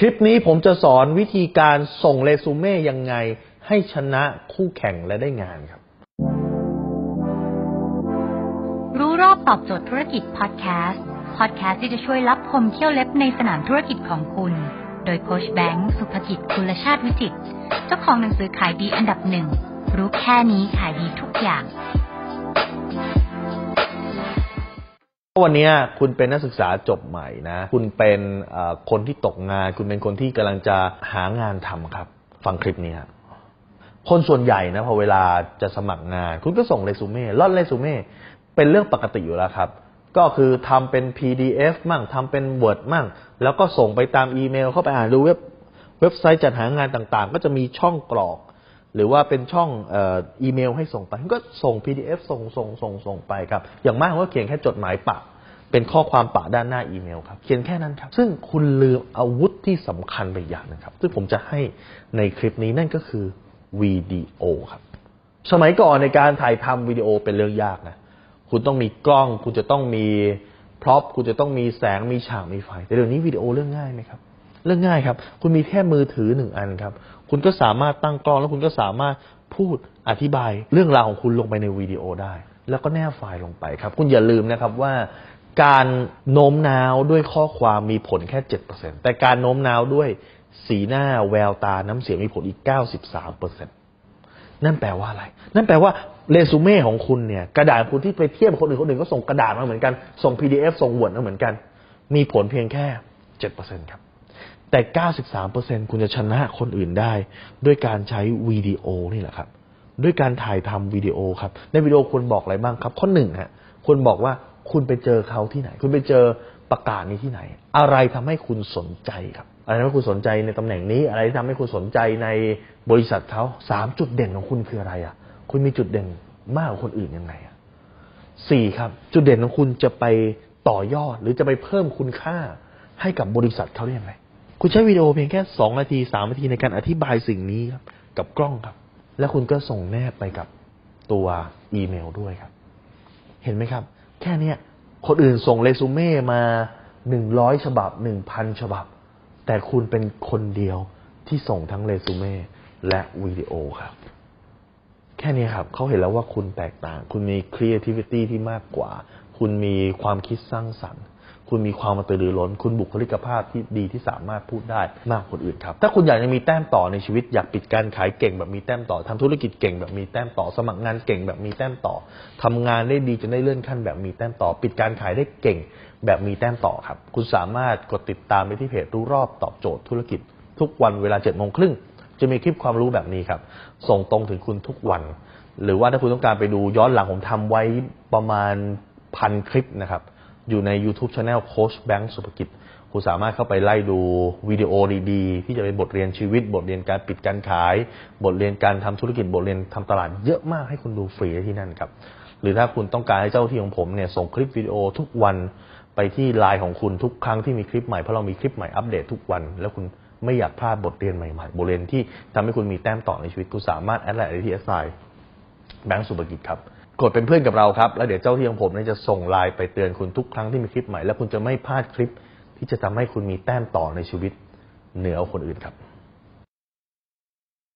คลิปนี้ผมจะสอนวิธีการส่งเรซูเม่ยังไง ให้ชนะคู่แข่งและได้งานครับ รู้รอบตอบโจทย์ธุรกิจพอดแคสต์พอดแคสต์ที่จะช่วยรับพมเที่ยวเล็บในสนามธุรกิจของคุณ โดยโคชแบงค์สุภกิจคุณชาติวิจิตเจ้าของหนังสือขายดีอันดับหนึ่งรู้แค่นี้ขายดีทุกอย่าง วันนี้คุณเป็นนักศึกษาจบใหม่นะ คุณเป็นคนที่ตกงาน คุณเป็นคนที่กำลังจะหางานทำครับ ฟังคลิปนี้ครับคนส่วนใหญ่นะพอเวลาจะสมัครงาน คุณก็ส่งเรซูเม่ล่อนเรซูเม่เป็นเรื่องปกติอยู่แล้วครับ ก็คือทำเป็น PDF มั่งทำเป็น Word มั่ง แล้วก็ส่งไปตามอีเมลเข้าไปอ่านดูเว็บเว็บไซต์จัดหางานต่างๆ ก็จะมีช่องกรอก หรือว่าเป็นช่องอ,อ,อีเมลให้ส่งไปก็ส่ง PDF ส่งส่งส่งส่งไปครับ อย่างมากก็เขียนแค่จดหมายปะ เป็นข้อความปะด้านหน้าอีเมลครับ เขียนแค่นั้นครับ ซึ่งคุณลืมอาวุธที่สำคัญไปอย่างนึงครับ ซึ่งผมจะให้ในคลิปนี้นั่นก็คือวิดีโอครับ สมัยก่อนในการถ่ายทำวิดีโอเป็นเรื่องยากนะ คุณต้องมีกล้อง คุณจะต้องมีพร็อพคุณจะต้องมีแสงมีฉากมีไฟ แต่เดี๋ยวนี้วิดีโอเรื่องง่ายไหมครับ เรื่องง่ายครับ คุณมีแค่มือถือหนึ่งอันครับ คุณก็สามารถตั้งกล้องแล้วคุณก็สามารถพูดอธิบายเรื่องราวของคุณลงไปในวิดีโอได้ แล้วก็แนบไฟล์ลงไปครับ คุณอย่าลืมนะครับว่าการโน้มน้าวด้วยข้อความมีผลแค่ 7%แต่การโน้มน้าวด้วยสีหน้าแววตาน้ำเสียงมีผลอีก 93%นั่นแปลว่าอะไร นั่นแปลว่าเรซูเม่ของคุณเนี่ยกระดาษคุณที่ไปเทียบคนอื่นคนอื่นก็ส่งกระดาษมาเหมือนกัน ส่ง PDF ส่ง Word มาเหมือนกัน มีผลเพียงแค่ 7%ครับ แต่ 93%คุณจะชนะคนอื่นได้ ด้วยการใช้วิดีโอนี่แหละครับ ด้วยการถ่ายทำวิดีโอครับ ในวิดีโอคุณบอกอะไรบ้างครับ ข้อหนึ่งฮะคุณบอกว่าคุณไปเจอเขาที่ไหน คุณไปเจอประกาศนี้ที่ไหน อะไรทำให้คุณสนใจครับ อะไรทำให้คุณสนใจในตำแหน่งนี้ อะไรที่ทำให้คุณสนใจในบริษัทเขาสามจุดเด่นของคุณคืออะไรอะ คุณมีจุดเด่นมากกว่าคนอื่นยังไงอะสี่ครับ จุดเด่นของคุณจะไปต่อยอด หรือจะไปเพิ่มคุณค่าให้กับบริษัทเขาได้ยังไง คุณใช้วิดีโอเพียงแค่สองนาทีสามนาทีในการอธิบายสิ่งนี้ครับ กับกล้องครับ แล้วคุณก็ส่งแนบไปกับตัวอีเมลด้วยครับ เห็นไหมครับ แค่เนี้ยคนอื่นส่งเรซูเม่มาหนึ่งร้อยฉบับหนึ่งพันฉบับ แต่คุณเป็นคนเดียวที่ส่งทั้งเรซูเม่และวิดีโอครับ แค่นี้ครับเขาเห็นแล้วว่าคุณแตกต่าง คุณมี creativity ที่มากกว่า คุณมีความคิดสร้างสรรค์ คุณมีความกระตือรือร้น คุณบุคลิกภาพที่ดีที่สามารถพูดได้มากกว่าคนอื่นครับ ถ้าคุณอยากจะมีแต้มต่อในชีวิต อยากปิดการขายเก่งแบบมีแต้มต่อทำธุรกิจเก่งแบบมีแต้มต่อสมัครงานเก่งแบบมีแต้มต่อทำงานได้ดีจนได้เลื่อนขั้นแบบมีแต้มต่อ ปิดการขายได้เก่งแบบมีแต้มต่อครับ คุณสามารถกดติดตามไปที่เพจรู้รอบตอบโจทย์ธุรกิจ ทุกวันเวลาเจ็ดโมงครึ่งจะมีคลิปความรู้แบบนี้ครับ ส่งตรงถึงคุณทุกวัน หรือว่าถ้าคุณต้องการไปดูย้อนหลังผมทำไว้ประมาณพันคลิปนะครับ อยู่ใน YouTube Channel โค้ชแบงค์สุภกิจคุณสามารถเข้าไปไล่ดูวิดีโอดีๆ ที่จะเป็นบทเรียนชีวิต บทเรียนการปิดการขาย บทเรียนการทำธุรกิจบทเรียนทำตลาดเยอะมากให้คุณดูฟรีที่นั่นครับ หรือถ้าคุณต้องการให้เจ้าที่ของผมเนี่ยส่งคลิปวิดีโอทุกวันไปที่ไลน์ของคุณทุกครั้งที่มีคลิปใหม่เพราะเรามีคลิปใหม่อัปเดตทุกวัน แล้วคุณไม่อยากพลาดบทเรียนใหม่ๆ บทเรียนที่ทำให้คุณมีแต้มต่อในชีวิตคุณสามารถแอดไลน์ที่ s อแบงค์สุภกิจครับ กดเป็นเพื่อนกับเราครับ แล้วเดี๋ยวเจ้าที่ของผมเนี่ยจะส่งไลน์ไปเตือนคุณทุกครั้งที่มีคลิปใหม่ และคุณจะไม่พลาดคลิปที่จะทำให้คุณมีแต้มต่อในชีวิตเหนือคนอื่นครับ